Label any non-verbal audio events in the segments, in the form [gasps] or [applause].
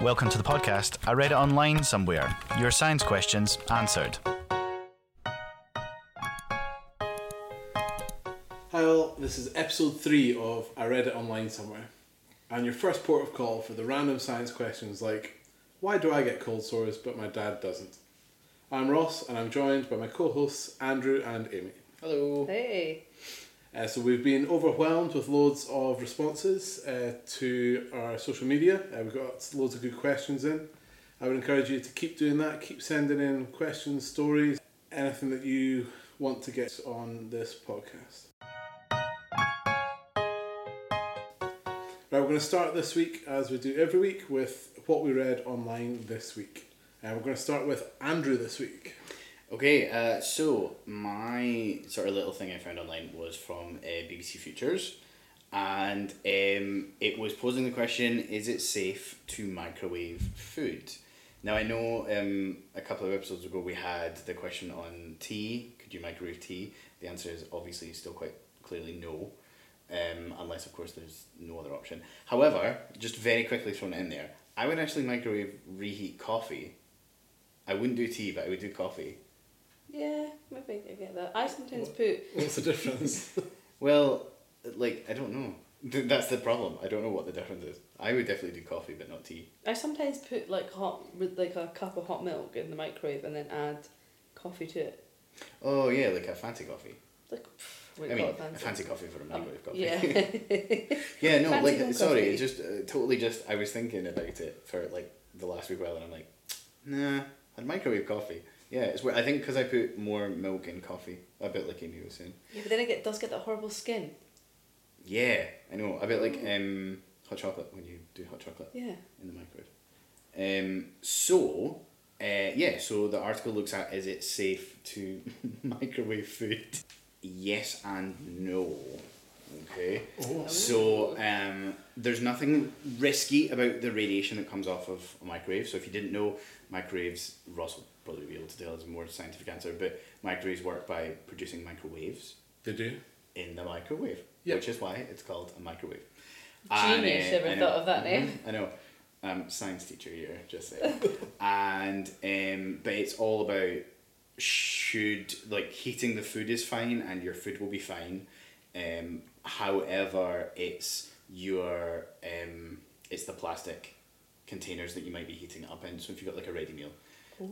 Welcome to the podcast. I read it online somewhere. Your science questions answered. Hi all, this is episode 3 of I Read It Online Somewhere. And your first port of call for the random science questions like, why do I get cold sores but my dad doesn't? I'm Ross and I'm joined by my co-hosts Andrew and Amy. Hello. Hey. Uh, so we've been overwhelmed with loads of responses uh, to our social media. Uh, we've got loads of good questions in. I would encourage you to keep doing that. Keep sending in questions, stories, anything that you want to get on this podcast. Right, we're going to start this week as we do every week with what we read online this week. And we're going to start with Andrew this week. Okay, uh, so my sort of little thing I found online was from uh, BBC Futures, and um, it was posing the question: Is it safe to microwave food? Now I know um, a couple of episodes ago we had the question on tea. Could you microwave tea? The answer is obviously still quite clearly no, um, unless of course there's no other option. However, just very quickly thrown in there, I would actually microwave reheat coffee. I wouldn't do tea, but I would do coffee. Yeah, maybe I get that. I sometimes put What's the difference? [laughs] Well, like I don't know. That's the problem. I don't know what the difference is. I would definitely do coffee, but not tea. I sometimes put like hot with like a cup of hot milk in the microwave and then add coffee to it. Oh yeah, like a fancy coffee. Like, pff, what I you mean, call it, a fancy coffee for a microwave coffee. Yeah. [laughs] yeah, no, Fancy like home sorry, coffee. it just uh, totally just I was thinking about it for like the last week while, and I'm like, nah, I'd microwave coffee. Yeah, it's weird. I think because I put more milk in coffee, a bit like Amy was saying. yeah, but then it get, does get that horrible skin. Yeah, I know. A bit like um, hot chocolate when you do hot chocolate. Yeah. in the microwave. Um, so, uh, yeah, so the article looks at is it safe to [laughs] microwave food? Yes and no. Okay. So, um, there's nothing risky about the radiation that comes off of a microwave. So, if you didn't know, microwaves, Ross will probably be able to tell us a more scientific answer, but microwaves work by producing microwaves they do. in the microwave, Yep. which is why it's called a microwave. Genius, uh, ever thought of that name? Mhm, I know. Um, science teacher here, just saying. [laughs] and um, but it's all about should like heating the food is fine and your food will be fine. Um, however, it's your um, it's the plastic containers that you might be heating it up in. So if you've got like a ready meal,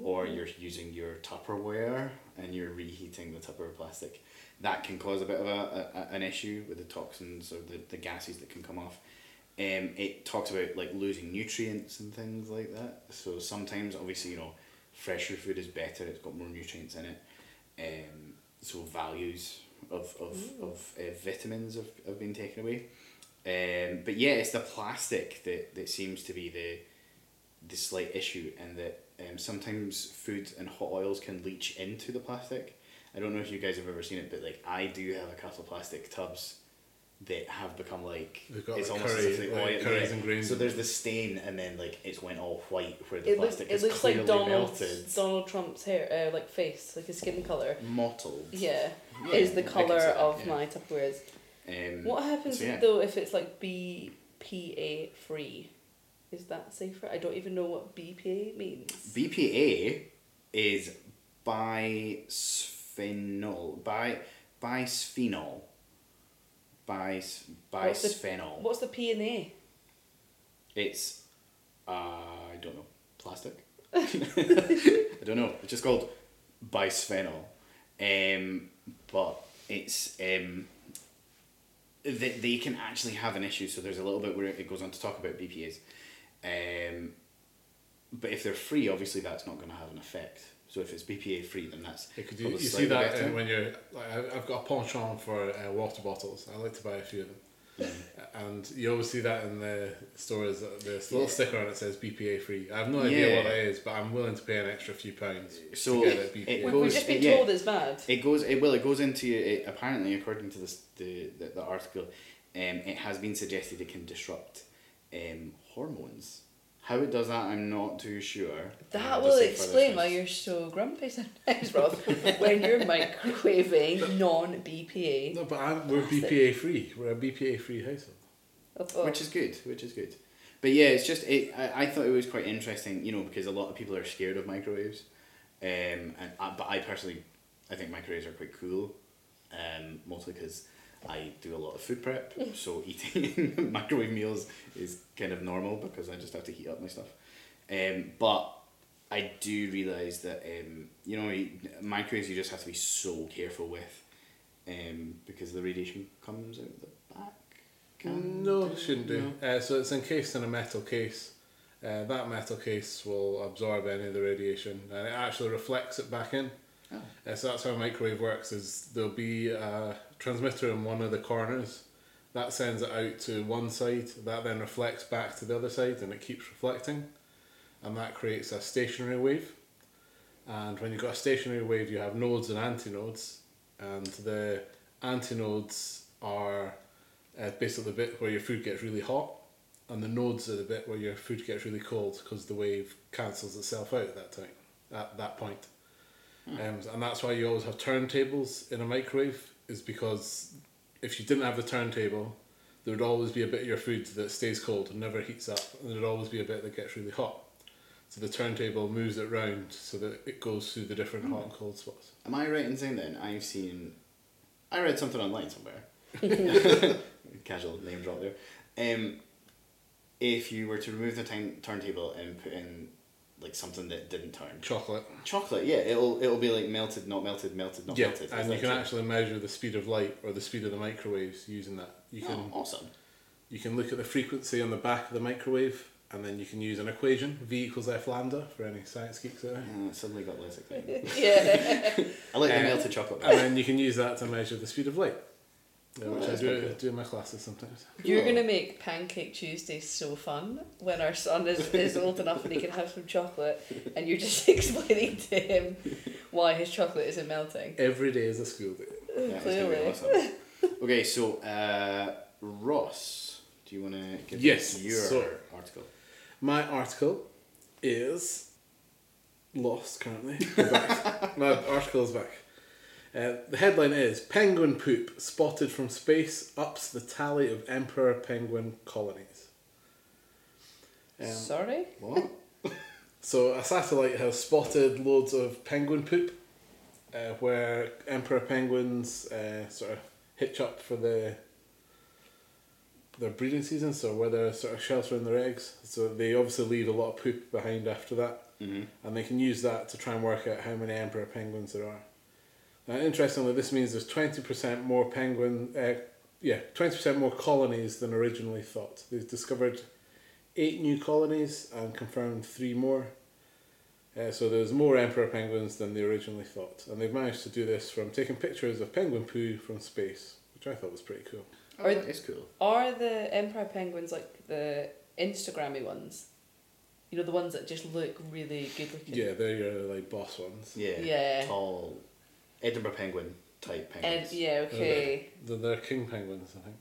or you're using your Tupperware and you're reheating the Tupperware plastic, that can cause a bit of a, a an issue with the toxins or the, the gases that can come off. Um, it talks about like losing nutrients and things like that. So sometimes, obviously, you know, fresher food is better. It's got more nutrients in it. Um, so values of of, of uh, vitamins have, have been taken away. Um, but yeah, it's the plastic that, that seems to be the the slight issue, and that um, sometimes food and hot oils can leach into the plastic. I don't know if you guys have ever seen it, but like I do have a couple of plastic tubs that have become like got, it's like, almost curry- as if they like oil curries yeah. and grains So there's the stain, and then like it's went all white where the It looks, plastic it is looks clearly like Donald melted, Donald Trump's hair, uh, like face, like his skin color. mottled. Yeah, Yeah, is the color that, of yeah. my Tupperwares. Um, What happens so, yeah. though if it's like BPA free? Is that safer? I don't even know what BPA means. BPA is bisphenol, bi, bisphenol. bis What's the- bisphenol. What's the P and A? It's uh, I don't know plastic. [laughs] [laughs] I don't know. It's just called bisphenol, um, but it's um, they, they can actually have an issue. So there's a little bit where it goes on to talk about BPA's, um, but if they're free, obviously that's not going to have an effect. So if it's BPA free, then that's Yeah, could you, you see that uh, when you're like I- I've got a penchant for uh, water bottles. I like to buy a few of them, and you always see that in the stores. uh, There's a little Yeah. sticker on it says BPA free. I have no idea what Yeah. it is, but I'm willing to pay an extra few pounds So to get it BPA. it We've, goes- we've just been yeah. told it's bad. It goes. It well. It goes into it, apparently, according to this the the, the article, um, it has been suggested it can disrupt um, hormones. How it does that, I'm not too sure. That I'll will just say further explain why you're so grumpy [laughs] sometimes, Rob, when you're microwaving non BPA. No, but I'm, we're BPA free. We're a BPA free household. which is good. Which is good. But yeah, it's just it. I, I thought it was quite interesting, you know, because a lot of people are scared of microwaves, um, and I, but I personally, I think microwaves are quite cool, um, mostly because I do a lot of food prep, so [laughs] eating [laughs] microwave meals is kind of normal because I just have to heat up my stuff. Um, but I do realize that um, you know you- microwaves you just have to be so careful with, um, because the radiation comes out the back. Can No, do- it shouldn't do. Uh, so it's encased in a metal case. Uh, that metal case will absorb any of the radiation, and it actually reflects it back in. Oh. Uh, so that's how a microwave works. Is there'll be a transmitter in one of the corners, that sends it out to one side. That then reflects back to the other side, and it keeps reflecting, and that creates a stationary wave. And when you've got a stationary wave, you have nodes and antinodes, and the antinodes are uh, basically the bit where your food gets really hot, and the nodes are the bit where your food gets really cold because the wave cancels itself out at that time, at that point. Um, and that's why you always have turntables in a microwave, is because if you didn't have the turntable, there would always be a bit of your food that stays cold and never heats up, and there'd always be a bit that gets really hot. So the turntable moves it round so that it goes through the different hot and cold spots. Am I right in saying then I've seen, I read something online somewhere. [laughs] [laughs] Casual name drop there. Um, if you were to remove the time, turntable and put in like something that didn't turn, Chocolate. chocolate, yeah, it'll it'll be like melted, not melted, melted, not Yeah, melted. Is and you can true? actually measure the speed of light or the speed of the microwaves using that. You oh, can Oh, awesome. you can look at the frequency on the back of the microwave, and then you can use an equation: V equals F lambda for any science geeks out there. Yeah, I suddenly got less [laughs] excited. Yeah. [laughs] I like the melted chocolate. And then you can use that to measure the speed of light, uh, which I do, do in my classes sometimes. You're Cool. gonna make Pancake Tuesday so fun when our son is, is old enough and he can have some chocolate, and you're just [laughs] explaining to him why his chocolate isn't melting. Every day is a school day. Yeah, it's gonna be Clearly. awesome. okay, so uh, Ross, do you want to give Yes, us your so- article? My article is lost currently. [laughs] We're back. My article is back. Uh, the headline is Penguin poop spotted from space ups the tally of emperor penguin colonies. Um, Sorry? What? [laughs] So a satellite has spotted loads of penguin poop, uh, where emperor penguins uh, sort of hitch up for the their breeding season, so where they're sort of sheltering their eggs. So they obviously leave a lot of poop behind after that, mm-hmm. and they can use that to try and work out how many emperor penguins there are. Now, interestingly, this means there's twenty percent more penguin, uh, yeah, twenty percent more colonies than originally thought. They've discovered eight new colonies and confirmed three more. Uh, so there's more emperor penguins than they originally thought, and they've managed to do this from taking pictures of penguin poo from space, which I thought was pretty cool. Oh, Are- that is cool. Are the emperor penguins like the Instagrammy ones? You know, the ones that just look really good looking? Yeah, they're your like boss ones. Yeah. Yeah. Tall, Edinburgh penguin type And penguins. yeah, okay. They're, they're king penguins, I think.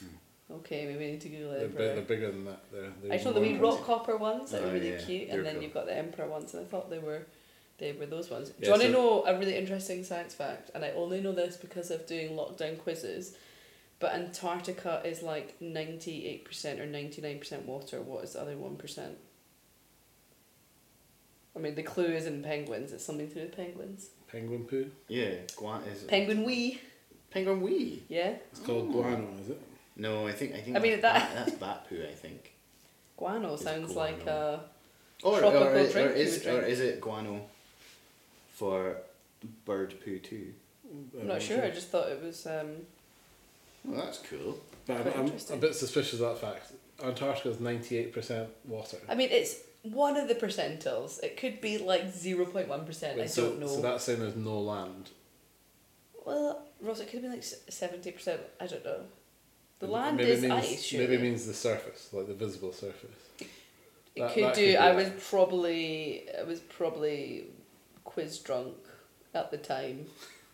Hmm. Okay, maybe we need to Google They're, it. they're for- bigger than that. They're, they're I saw the wee more rock hopper ones that Oh, are really yeah, cute, they're and then cool. you've got the emperor ones, and I thought they were, they were those ones. Do Yeah, you want to so- know a really interesting science fact? And I only know this because of doing lockdown quizzes. But Antarctica is like ninety eight percent or ninety nine percent water. What is the other one percent? I mean, the clue is in penguins. It's something to do with penguins. Penguin poo. Yeah. Guan is. It. Penguin wee. Penguin wee. Yeah, It's called guano, is it? No, I think I think I mean, that's, that- bat, that's bat poo. I think. guano sounds like guano. a Or, Tropical or, is- drink or you is would or is it guano for bird poo too? I'm not sure. I just thought it was. Um, Well, that's cool. But I'm, I'm a interesting. bit suspicious of that fact. Antarctica is 98% water. I mean, it's one of the percentiles. It could be like zero point one percent. I so, don't know. So that's saying there's no land. Well, Ross, it could have been like seventy percent. I don't know. The Maybe land means, is ice. Surely. Maybe means the surface, like the visible surface. it that- could that do. could I was probably I was probably quiz drunk at the time,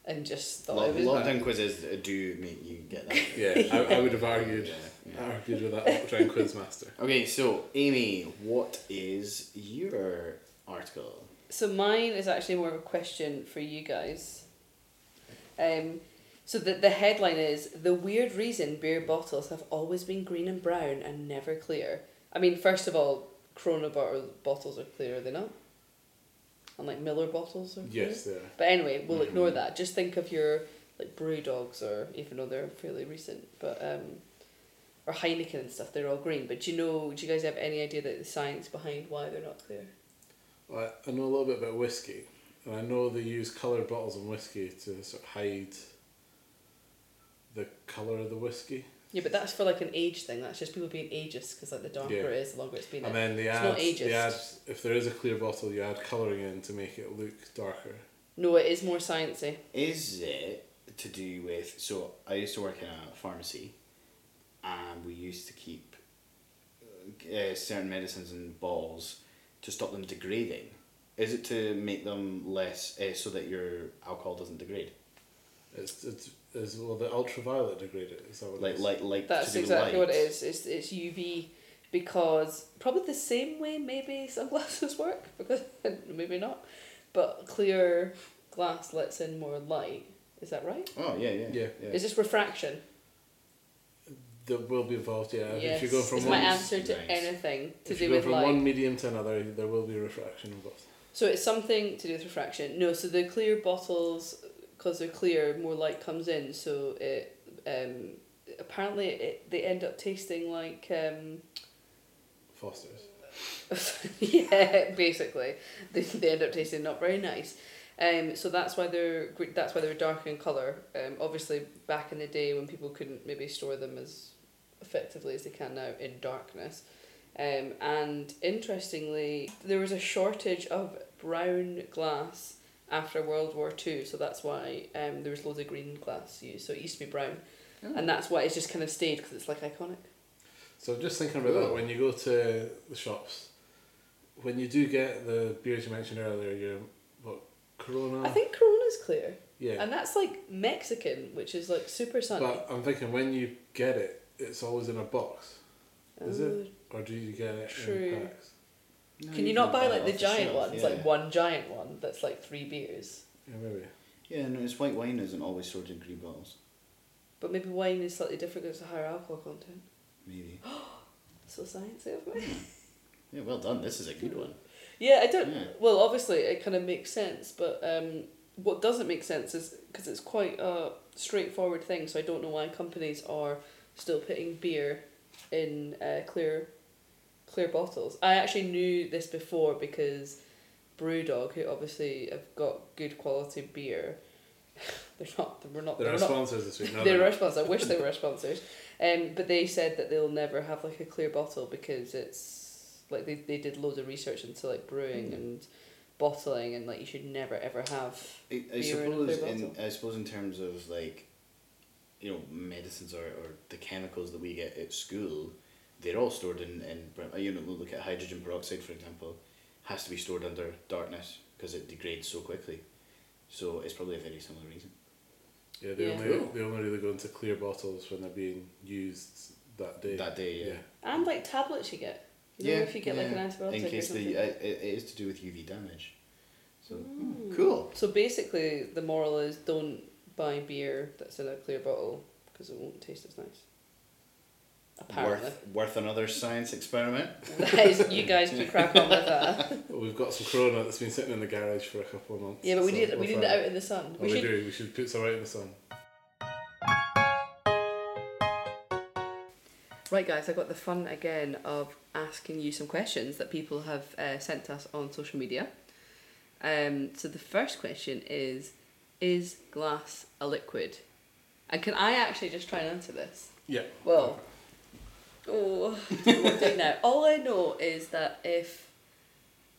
and just thought Lo- it was. lockdown quizzes do make you get that. [laughs] Yeah, I, I would have argued, [laughs] Yeah, yeah. argued with that lockdown quiz master. [laughs] Okay, so Amy, what is your article? So mine is actually more of a question for you guys. Um, so the the headline is the weird reason beer bottles have always been green and brown and never clear. I mean, first of all, Corona bottles are clear, are they not? And like Miller bottles are clear. Yes, there. But anyway, we'll ignore that. Just think of your like BrewDogs, or even though they're fairly recent, but um, or Heineken and stuff. They're all green. But do you know? Do you guys have any idea that the science behind why they're not clear? Well, I I know a little bit about whiskey, and I know they use coloured bottles in whiskey to sort of hide the colour of the whiskey. Yeah, but that's for like an age thing. That's just people being ageist because like the darker Yeah. it is, the longer it's been. And in. then they it's add, not they ageist. add, if there is a clear bottle, you add colouring in to make it look darker. No, it is more sciencey. Is it to do with? So I used to work in a pharmacy, and we used to keep uh, certain medicines in bottles to stop them degrading. Is it to make them less uh, so that your alcohol doesn't degrade? It's, it's, it's well, the ultraviolet degraded. Is that what it Like is? like like That's to do with exactly what it light? is. It's it's UV because probably the same way maybe sunglasses [laughs] work because [laughs] maybe not, but clear glass lets in more light. Is that right? Oh yeah yeah Yeah. Is this refraction? That will be involved. Yeah, yes. if you go from it's one, my answer to Right. anything to if do you go with from light. one medium to another, there will be refraction involved. So it's something to do with refraction. No, so the clear bottles, because they're clear, more light comes in. So it um, apparently it, they end up tasting like um, Foster's. [laughs] yeah, basically they, they end up tasting not very nice. Um, so that's why they're that's why they're dark in color. Um, obviously back in the day when people couldn't maybe store them as effectively as they can now in darkness. Um, and interestingly, there was a shortage of brown glass after World War Two, so that's why um, there was loads of green glass used. So it used to be brown, and that's why it's just kind of stayed because it's like iconic. So just thinking about that, when you go to the shops, when you do get the beers you mentioned earlier, your what Corona. I think Corona's clear. Yeah. And that's like Mexican, which is like super sunny. But I'm thinking when you get it, it's always in a box. Is it? Or do you get it True. in packs? No, Can you not buy it like the off giant shelf, ones, yeah. like one giant one that's like three beers? Yeah, maybe. Yeah, no, it's white wine isn't always stored in green bottles. But maybe wine is slightly different because it's a higher alcohol content. Maybe. [gasps] So sciencey of me. Yeah, well done. This is a good one. Yeah, I don't. Yeah. Well, obviously it kind of makes sense, but um, what doesn't make sense is because it's quite a straightforward thing. So I don't know why companies are still putting beer in uh, clear, clear bottles. I actually knew this before because BrewDog, who obviously have got good quality beer, [laughs] they're not. We're not. They're we're our not, sponsors this week. No, they're they're our sponsors. I wish they were sponsors. Um, but they said that they'll never have like a clear bottle because it's like they, they did loads of research into like brewing Hmm. and bottling and like you should never ever have I, I beer in a suppose clear in. I suppose in terms of like, you know, medicines or, or the chemicals that we get at school, they're all stored in in br- you know look at hydrogen peroxide for example, has to be stored under darkness because it degrades so quickly, so it's probably a very similar reason. Yeah, they Yeah. only Cool. they only really go into clear bottles when they're being used that day. That day, yeah. and like tablets you get. You know, if you get like an antibiotic in or case something. the uh, it, it is to do with UV damage. So hmm, cool. So basically, the moral is don't buy beer that's in a clear bottle because it won't taste as nice. Apparently. Worth, worth another science experiment. You guys can crack on with that. Well, [laughs] we've got some Corona that's been sitting in the garage for a couple of months. Yeah, but we so need we need it out in the sun. Oh, we, oh, should... we do. We should put some out in the sun. Right, guys, I got the fun again of asking you some questions that people have uh, sent us on social media. Um, so the first question is is glass a liquid? And can I actually just try and answer this? Yeah. Well, oh, [laughs] what am now? All I know is that if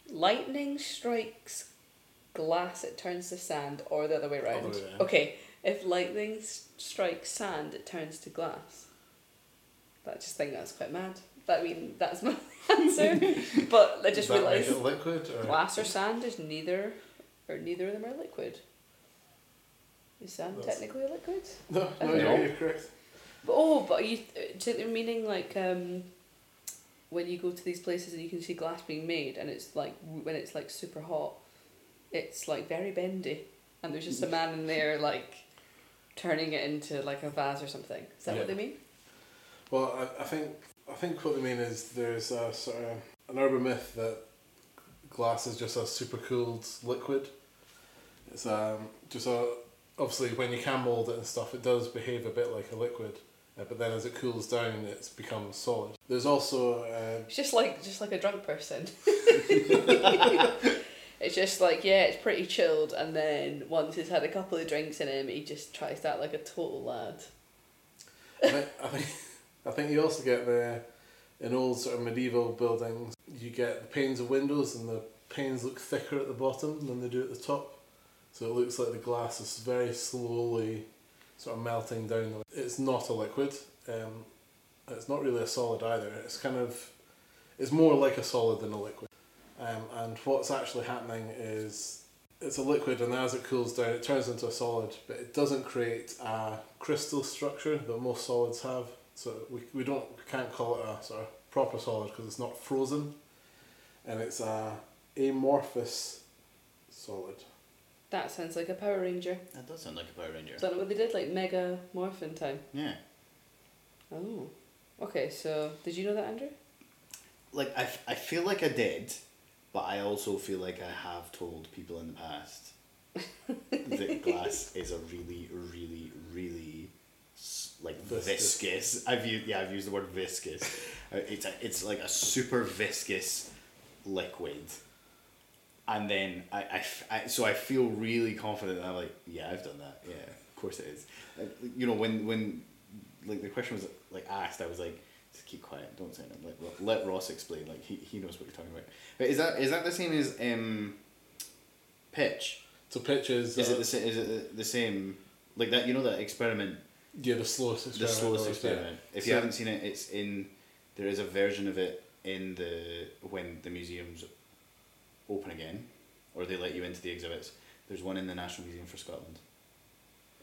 lightning strikes glass, it turns to sand, or the other way around. Other way around. Okay, if lightning strikes sand, it turns to glass. I just think that's quite mad. I mean, that's my [laughs] answer. but I just that realised it liquid or glass or sand is neither, or neither of them are liquid. Is sand That's- technically a liquid? [laughs] no? No, you're, you're correct. But, oh, but are you do you meaning like um, when you go to these places and you can see glass being made and it's like when it's like super hot, it's like very bendy and there's just a man in there like turning it into like a vase or something. Is that what Yeah. they mean? Well, I, I think I think what they mean is there's a sort of an urban myth that glass is just a super cooled liquid. It's um just a obviously when you can mold it and stuff, it does behave a bit like a liquid. Uh, but then as it cools down, it's become solid. There's also uh, It's just like just like a drunk person. [laughs] [laughs] it's just like yeah, it's pretty chilled, and then once he's had a couple of drinks in him, he just tries to act like a total lad. I think, I think I think you also get the in old sort of medieval buildings you get the panes of windows and the panes look thicker at the bottom than they do at the top, so it looks like the glass is very slowly sort of melting down. It's not a liquid. Um, it's not really a solid either. It's kind of it's more like a solid than a liquid. Um, and what's actually happening is it's a liquid, and as it cools down, it turns into a solid, but it doesn't create a crystal structure that most solids have. So we, we don't can't call it a sort of proper solid because it's not frozen, and it's a amorphous solid. That sounds like a Power Ranger. That does sound like a Power Ranger. Is that what they did? Like Mega Morphin time? Yeah. Oh. Okay, so did you know that, Andrew? Like I, f- I feel like I did, but I also feel like I have told people in the past [laughs] that glass is a really, really, really like Viscous. viscous. I've used yeah I've used the word viscous. Uh, it's a, it's like a super viscous liquid. And then I I so I feel really confident. that I'm like, yeah, I've done that. Yeah, of course it is. Uh, you know, when when like the question was like asked, I was like, just keep quiet, don't say anything. Let, let Ross explain. Like he, he knows what you're talking about. But is that is that the same as um, pitch? So pitch is, Is uh, it the same? Is it the- same? Like that? You know that experiment, yeah the slowest experiment. the slowest experiment. If you haven't seen it, it's in. There is a version of it in the when the museums open again, or they let you into the exhibits. There's one in the National Museum for Scotland.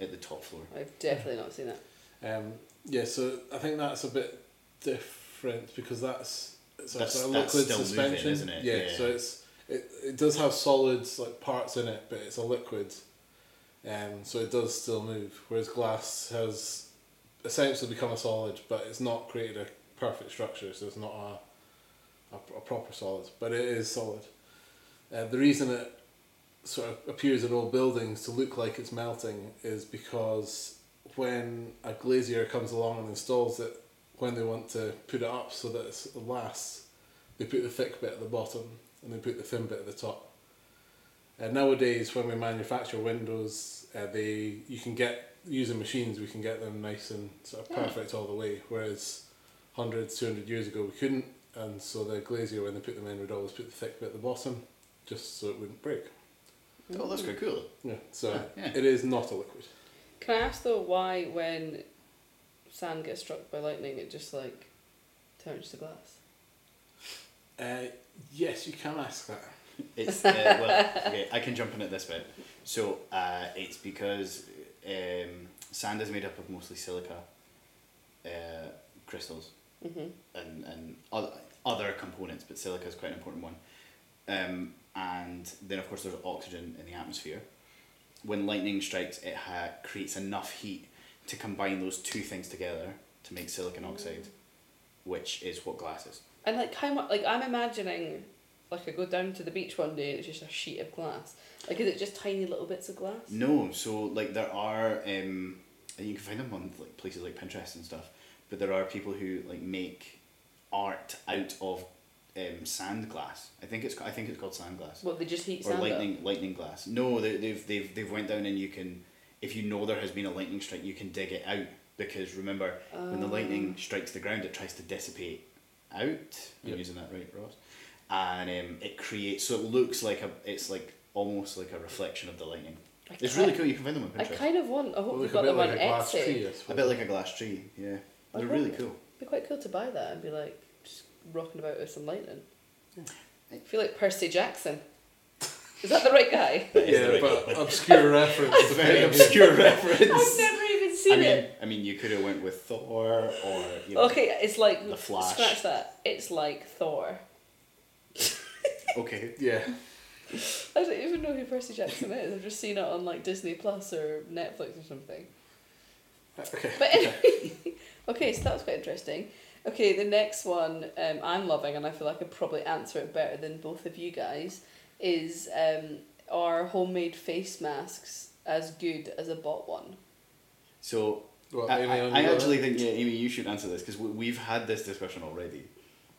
At the top floor. I've definitely not seen that. Um, yeah, so I think that's a bit different because that's it's a That's- sort of that's liquid still moving, suspension, isn't it? Yeah, Yeah. so it's it, it does have solids like parts in it, but it's a liquid, um, so it does still move. Whereas glass has essentially become a solid, but it's not created a perfect structure, so it's not a a, a proper solid, but it is solid. Uh, the reason it sort of appears in old buildings to look like it's melting is because when a glazier comes along and installs it, when they want to put it up so that it lasts, they put the thick bit at the bottom and they put the thin bit at the top. And nowadays, when we manufacture windows, uh, they you can get using machines we can get them nice and sort of perfect all the way. Whereas hundreds, two hundred years ago we couldn't, and so the glazier when they put them in would always put the thick bit at the bottom, just so it wouldn't break. Oh, that's quite cool. Yeah, so Yeah. it is not a liquid. Can I ask though why when sand gets struck by lightning it just like turns to glass? Uh, yes, you can ask that. [laughs] It's uh, well, okay. I can jump in at this bit. So uh, it's because um, sand is made up of mostly silica uh, crystals Mm-hmm. and and other, other components, but silica is quite an important one. Um, and then of course there's oxygen in the atmosphere. When lightning strikes, it ha- creates enough heat to combine those two things together to make silicon oxide, which is what glass is. And like how much? Like I'm imagining, like I go down to the beach one day and it's just a sheet of glass. Like is it just tiny little bits of glass? No, so like there are, um, and you can find them on like places like Pinterest and stuff. but there are people who like make art out of um, sand glass. I think it's I think it's called sand glass Well, they just heat or sand lightning lightning glass. No, they, they've they've they've went down and you can, if you know there has been a lightning strike, you can dig it out because remember when the Oh. lightning strikes the ground, it tries to dissipate out. I'm Yep. using that right, Ross. And um, it creates so it looks like a it's like almost like a reflection of the lightning. I It's really cool. You can find them on Picture. I kind of want. I hope Well, we've got a them bit on like a Etsy. tree, I a bit like a glass tree. Yeah, they're really cool. It'd be quite cool to buy that and be like just rocking about with some lightning. Hmm. I feel like Percy Jackson. Is that the right guy? [laughs] Yeah, but obscure [laughs] reference. It's a very obscure reference. I've never even seen I mean, it. I mean, you could have went with Thor or you know, Okay, it's like The Flash. scratch that. It's like Thor. [laughs] Okay. Yeah. I don't even know who Percy Jackson is. I've just seen it on like Disney Plus or Netflix or something. Uh, okay. But anyway, okay, so that was quite interesting. Okay, the next one um, I'm loving, and I feel like I could probably answer it better than both of you guys, is um, are homemade face masks as good as a bought one? So What, I, I, I actually think yeah, Amy, you should answer this because we, we've had this discussion already.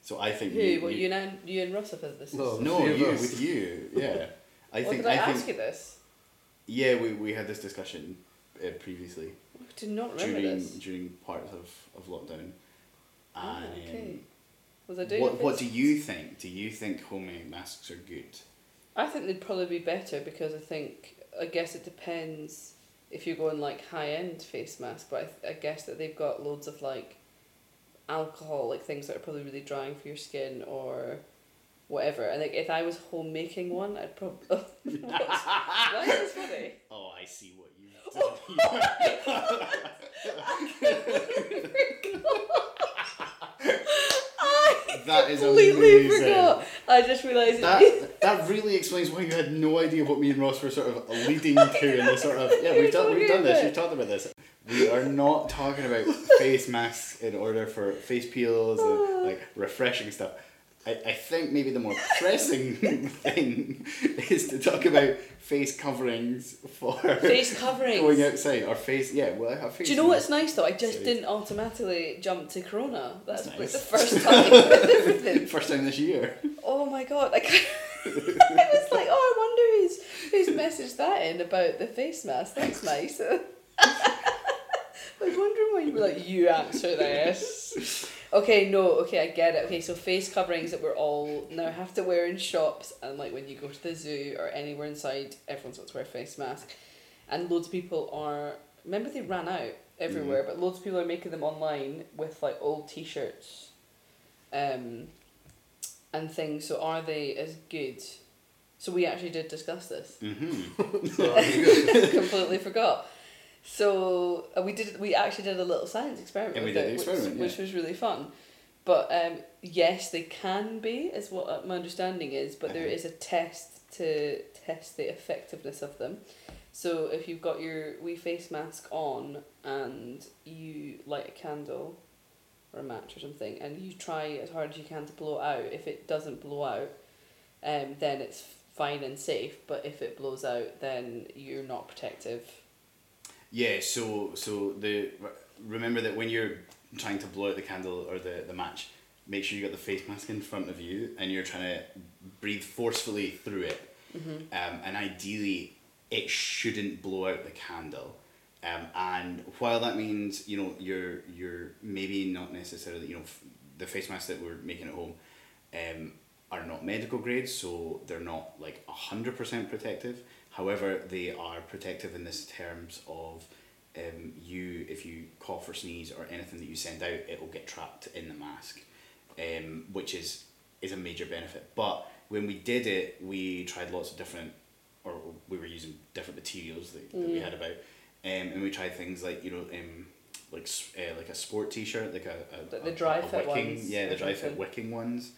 So I think Who? you, what you and you and Russ have had this? No. no, you us. with you, yeah. [laughs] I well, think did I, I ask you this? yeah, we, we had this discussion uh, previously I do not remember during this. during parts of, of lockdown. Ah, And okay. Was I what what do you think? Do you think homemade masks are good? I think they'd probably be better because I think I guess it depends if you're going like high end face mask, but I, th- I guess that they've got loads of like alcohol, like things that are probably really drying for your skin or whatever. And like if I was home making one, I'd probably. [laughs] Why is this funny? Oh, I see what you've [laughs] done. [laughs] I That is completely amazing. forgot. I just realised that that really explains why you had no idea what me and Ross were sort of leading [laughs] to in this sort of yeah we've done we've done this we've talked about this we are not talking about face masks in order for face peels and [sighs] like refreshing stuff I, I think maybe the more pressing [laughs] thing is to talk about face coverings for Face coverings. going outside or face yeah well a face Do you know what's nice though? I just Sorry. didn't automatically jump to Corona. That's, That's like the first time with [laughs] everything. first time this year Oh my god! Like, [laughs] I was like, oh, I wonder who's who's messaged that in about the face mask. That's nice. I was wondering why you were like, you answer this. [laughs] Okay, no, okay, I get it. Okay, so face coverings that we're all now have to wear in shops, and like when you go to the zoo or anywhere inside, everyone's got to wear a face mask, and loads of people are. Remember, they ran out everywhere, but loads of people are making them online with like old T-shirts, um, and things. So are they as good? So we actually did discuss this. mm-hmm. [laughs] Completely forgot. So uh, we did. We actually did a little science experiment. And we did it, experiment, which, which was really fun. But um, yes, they can be, is what uh, my understanding is. But there Uh-huh. is a test to test the effectiveness of them. So if you've got your wee face mask on and you light a candle or a match or something, and you try as hard as you can to blow it out, if it doesn't blow out, um, then it's fine and safe. But if it blows out, then you're not protective. Yeah, so so the remember that when you're trying to blow out the candle or the, the match, make sure you got the face mask in front of you and you're trying to breathe forcefully through it. Um, and ideally, it shouldn't blow out the candle. Um, and while that means you know you're you're maybe not necessarily you know f- the face masks that we're making at home um, are not medical grade, so they're not like hundred percent protective. However, they are protective in this terms of um, you if you cough or sneeze or anything that you send out, it will get trapped in the mask, um, which is is a major benefit. But when we did it, we tried lots of different, or we were using different materials that, that we had about, um, and we tried things like you know um, like uh, like a sport T shirt, like a, a The- the dry a fit wicking, ones yeah, the Dri-FIT wicking ones,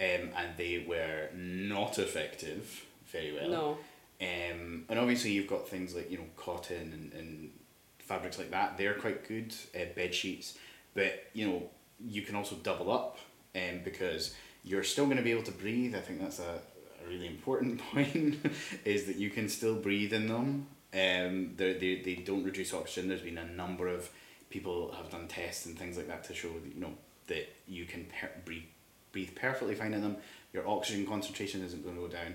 um, and they were not effective very well. No. Um, and obviously you've got things like you know cotton and, and fabrics like that. They're quite good uh, bed sheets, but you know you can also double up, um, because you're still going to be able to breathe. I think that's a, a really important [laughs] point, is that you can still breathe in them. Um, they they they don't reduce oxygen. There's been a number of people have done tests and things like that to show that, you know that you can per- breathe breathe perfectly fine in them. Your oxygen concentration isn't going to go down.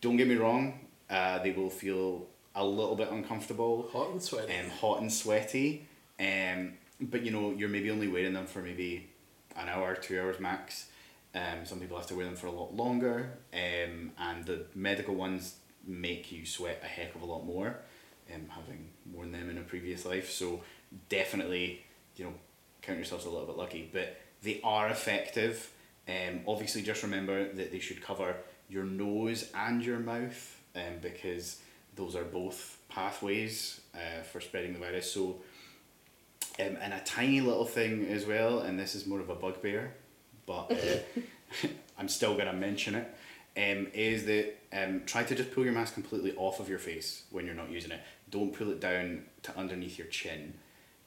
Don't get me wrong; uh, they will feel a little bit uncomfortable, Hot and sweaty. um, hot and sweaty. Um, but you know, you're maybe only wearing them for maybe an hour, two hours max. Um, some people have to wear them for a lot longer, um, and the medical ones make you sweat a heck of a lot more, um, having worn them in a previous life. So definitely, you know, count yourselves a little bit lucky. But they are effective. Um, obviously, just remember that they should cover your nose and your mouth, um, because those are both pathways uh, for spreading the virus. So, um, and a tiny little thing as well, and this is more of a bugbear, but uh, [laughs] I'm still going to mention it, um, is that um, try to just pull your mask completely off of your face when you're not using it. Don't pull it down to underneath your chin,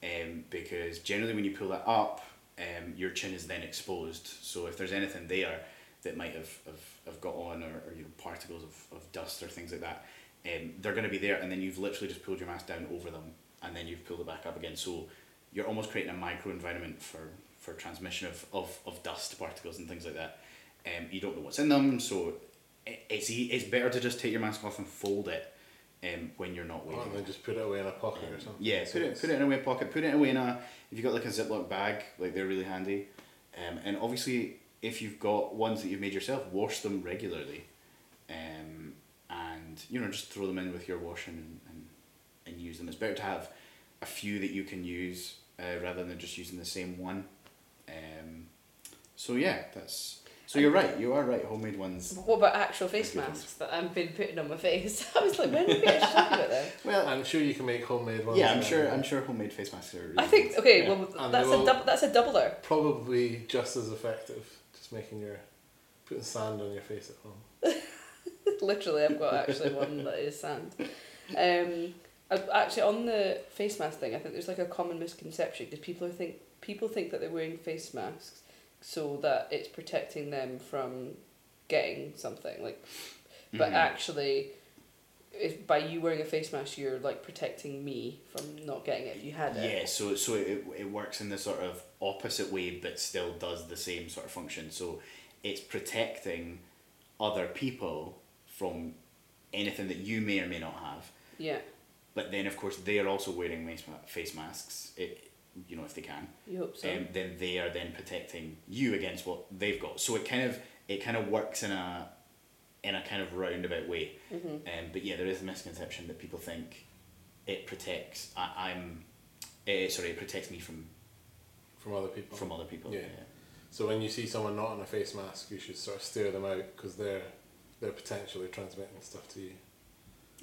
um, because generally when you pull that up, um, your chin is then exposed. So if there's anything there that might have, have, have got on or, or you know particles of, of dust or things like that, um, they're going to be there, and then you've literally just pulled your mask down over them, and then you've pulled it back up again. So you're almost creating a micro environment for, for transmission of, of, of dust particles and things like that. Um, you don't know what's in them, so it, it's it's better to just take your mask off and fold it um, when you're not Oh, waiting. and then just put it away in a pocket or something. Yeah, put it put it in a away pocket. Put it away in a if you've got like a Ziploc bag, like they're really handy. Um, and obviously, if you've got ones that you've made yourself, wash them regularly. Um, and you know just throw them in with your washing and, and, and use them. It's better to have a few that you can use uh, rather than just using the same one. Um, so yeah, that's so you're right. You are right. Homemade ones. What about actual face Good masks that I've been putting on my face? [laughs] I was like, when did we actually talk about that? [laughs] Well, I'm sure you can make homemade ones. yeah, I'm now. sure. I'm sure homemade face masks are. Really I think okay, Yeah. well And that's a will- dub- that's a doubler. Probably just as effective. Just making your putting sand on your face at home. [laughs] Literally, I've got actually one that is sand. Um, I- actually, on the face mask thing, I think there's like a common misconception because people are think people think that they're wearing face masks so that it's protecting them from getting something like, but Mhm. actually. If by you wearing a face mask, you're like protecting me from not getting it if you had it. Yeah, so so it, it works in the sort of opposite way, but still does the same sort of function. So it's protecting other people from anything that you may or may not have. Yeah, But then, of course, they are also wearing face masks. It, you know, if they can. you hope so. Um, then they are then protecting you against what they've got. So it kind of it kind of works in a in a kind of roundabout way. Mm-hmm. Um, but yeah, there is a misconception that people think it protects. I, I'm uh, sorry, it protects me from From other people. from other people. Yeah. So when you see someone not on a face mask, you should sort of stare them out because they're they're potentially transmitting stuff to you.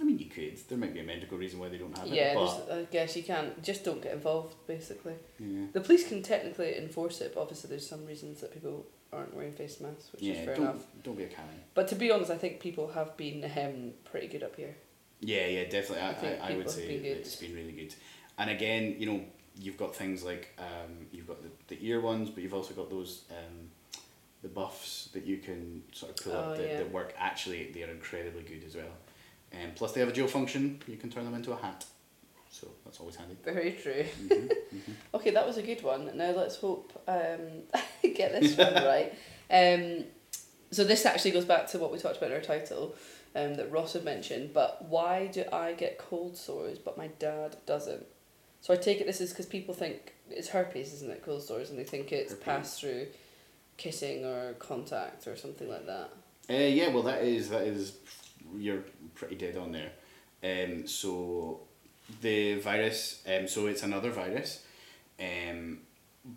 I mean, you could. There might be a medical reason why they don't have Yeah, it. But there's- I guess you can't. Just don't get involved, basically. yeah, The police can technically enforce it, but obviously there's some reasons that people aren't wearing face masks, which is fair Don't enough. don't be a Karen. But to be honest, I think people have been um, pretty good up here. Yeah, yeah, definitely. I, I I, I would say been it's been really good. And again, you know, you've got things like um, you've got the, the ear ones, but you've also got those um, the buffs that you can sort of pull Oh, up that, yeah. that work. Actually, they are incredibly good as well. And plus, they have a dual function. You can turn them into a hat, so that's always handy. Very true. [laughs] Mhm. Okay, that was a good one. Now let's hope um, I [laughs] get this one [laughs] right. Um, so this actually goes back to what we talked about in our title um, that Ross had mentioned. But why do I get cold sores but my dad doesn't? So I take it this is because people think it's herpes, isn't it? Cold sores, and they think it's Herpes. passed through kissing or contact or something like that. Uh, yeah, well, that is that is you're pretty dead on there. Um, so the virus, um, so it's another virus, um,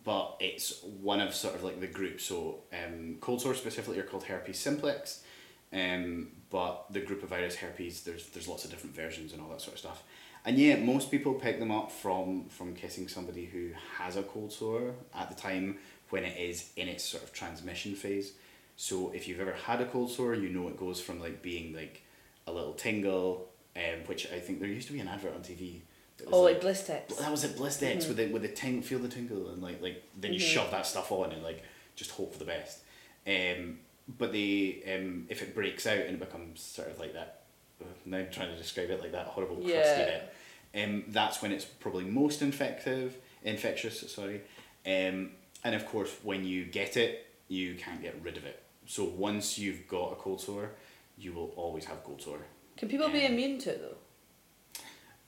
but it's one of sort of like the group. So um, cold sores specifically are called herpes simplex, um, but the group of virus herpes, there's there's lots of different versions and all that sort of stuff. And yeah, most people pick them up from from kissing somebody who has a cold sore at the time when it is in its sort of transmission phase. So if you've ever had a cold sore, you know it goes from like being like a little tingle, um, which I think there used to be an advert on TV. Oh, like Blistex. that was it Blistex with the with the ting feel the tingle and like like then you Mhm. shove that stuff on and like just hope for the best. Um, but they um, if it breaks out and it becomes sort of like that. uh, Now I'm trying to describe it like that horrible crusty Yeah. bit. Um, that's when it's probably most infective. infectious. Sorry, um, and of course, when you get it, you can't get rid of it. So once you've got a cold sore, you will always have cold sore. Can people be immune to it though?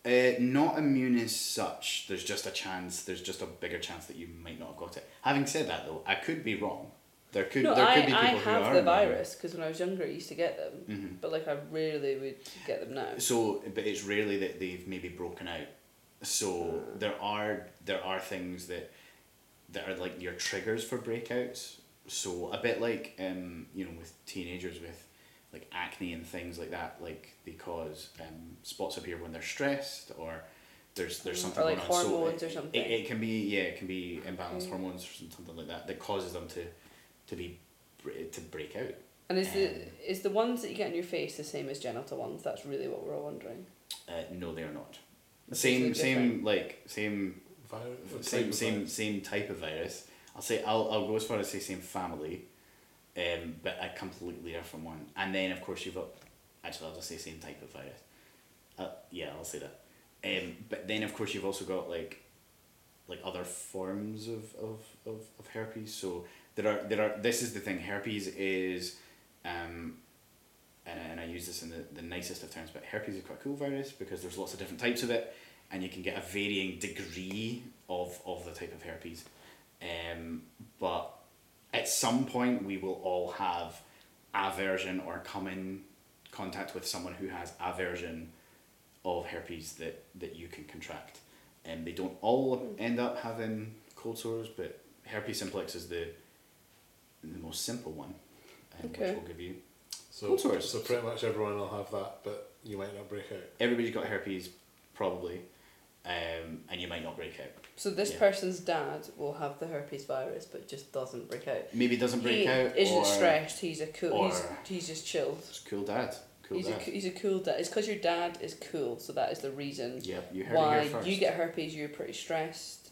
Uh, not immune as such. There's just a chance. There's just a bigger chance that you might not have got it. Having said that, though, I could be wrong. There could No, there I, could be people I who have are the virus because when I was younger I used to get them, Mm-hmm. but like I rarely would get them now. So, but it's rarely that they've maybe broken out. So there are there are things that that are like your triggers for breakouts. So a bit like um you know with teenagers with like acne and things like that, like they because um spots appear when they're stressed or there's there's Mm, something or like going on. So hormones it- or something. It, it can be yeah, it can be imbalanced hormones or something like that that causes them to to be to break out. And is the Um, is the ones that you get in your face the same as genital ones? That's really what we're all wondering. Uh, no, they are not. It's Same same like same Vi- same same virus. same type of virus. I'll say I'll I'll go as far as say same family, um, but a completely different one. And then of course you've got actually I'll just say same type of virus. Uh, yeah, I'll say that. Um, but then of course you've also got like like other forms of, of, of, of herpes. So there are there are this is the thing. Herpes is um, and, and I use this in the, the nicest of terms, but herpes is quite a cool virus because there's lots of different types of it, and you can get a varying degree of, of the type of herpes. Um, but at some point, we will all have aversion or come in contact with someone who has aversion of herpes that, that you can contract. And they don't all end up having cold sores, but herpes simplex is the the most simple one, um, Okay. which will give you So, Cold sores. so pretty much everyone will have that, but you might not break out. everybody's got herpes probably um, and you might not break out So this Yeah. person's dad will have the herpes virus, but just doesn't break out. maybe doesn't break he out isn't or stressed. He's a cool. he's he's just chilled. it's cool dad cool he's a dad coo- he's a cool dad. It's because your dad is cool, so that is the reason yep you heard why it here first you get herpes. You're pretty stressed,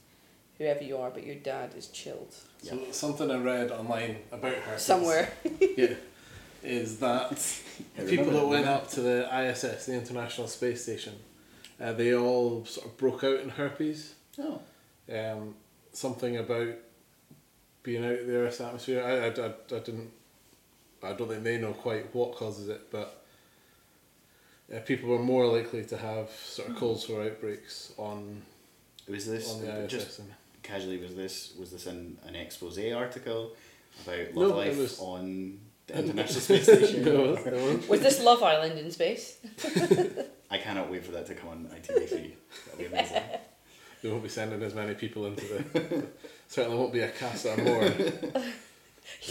whoever you are, but your dad is chilled So something I read online about herpes somewhere. [laughs] yeah, [laughs] is that people that that, went up to the ISS, the International Space Station, uh, they all sort of broke out in herpes. oh Um, something about being out of the Earth's atmosphere. I, I, I, I didn't. I don't think they know quite what causes it, but uh, people were more likely to have sort of cold sore outbreaks on was this on the ISS. just and- casually was this was this in an expose article about love it life was- on the [laughs] International Space Station no, it. Was this Love Island in space? [laughs] I cannot wait for that to come on ITV3 that'll be amazing [laughs] They won't be sending as many people into the. [laughs] certainly won't be a Casa Amor. [laughs]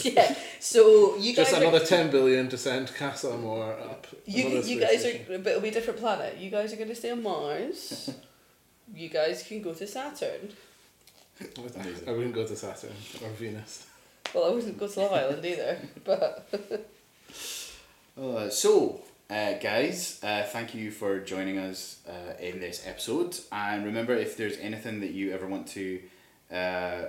yeah. So you guys Just are, another ten billion to send Casa Amor up. You, you guys station. are, but it'll be a different planet. You guys are going to stay on Mars. you guys can go to Saturn. I wouldn't go to Saturn or Venus. Well, I wouldn't go to Love Island either. But Uh, so, uh, guys, uh, thank you for joining us uh, in this episode. And remember, if there's anything that you ever want to uh,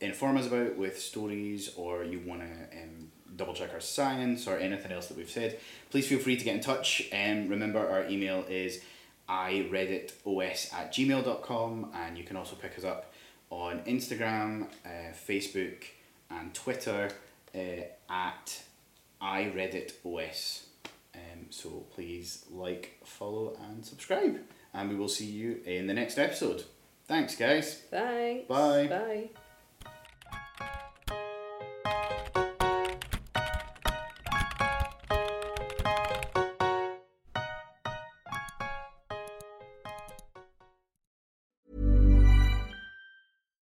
inform us about with stories or you want to um, double check our science or anything else that we've said, please feel free to get in touch. And remember, our email is iredditos at gmail.com. And you can also pick us up on Instagram, uh, Facebook, and Twitter uh, at iRedditOS. Um, so please like, follow, and subscribe. And we will see you in the next episode. Thanks, guys. thanks. Bye. Bye.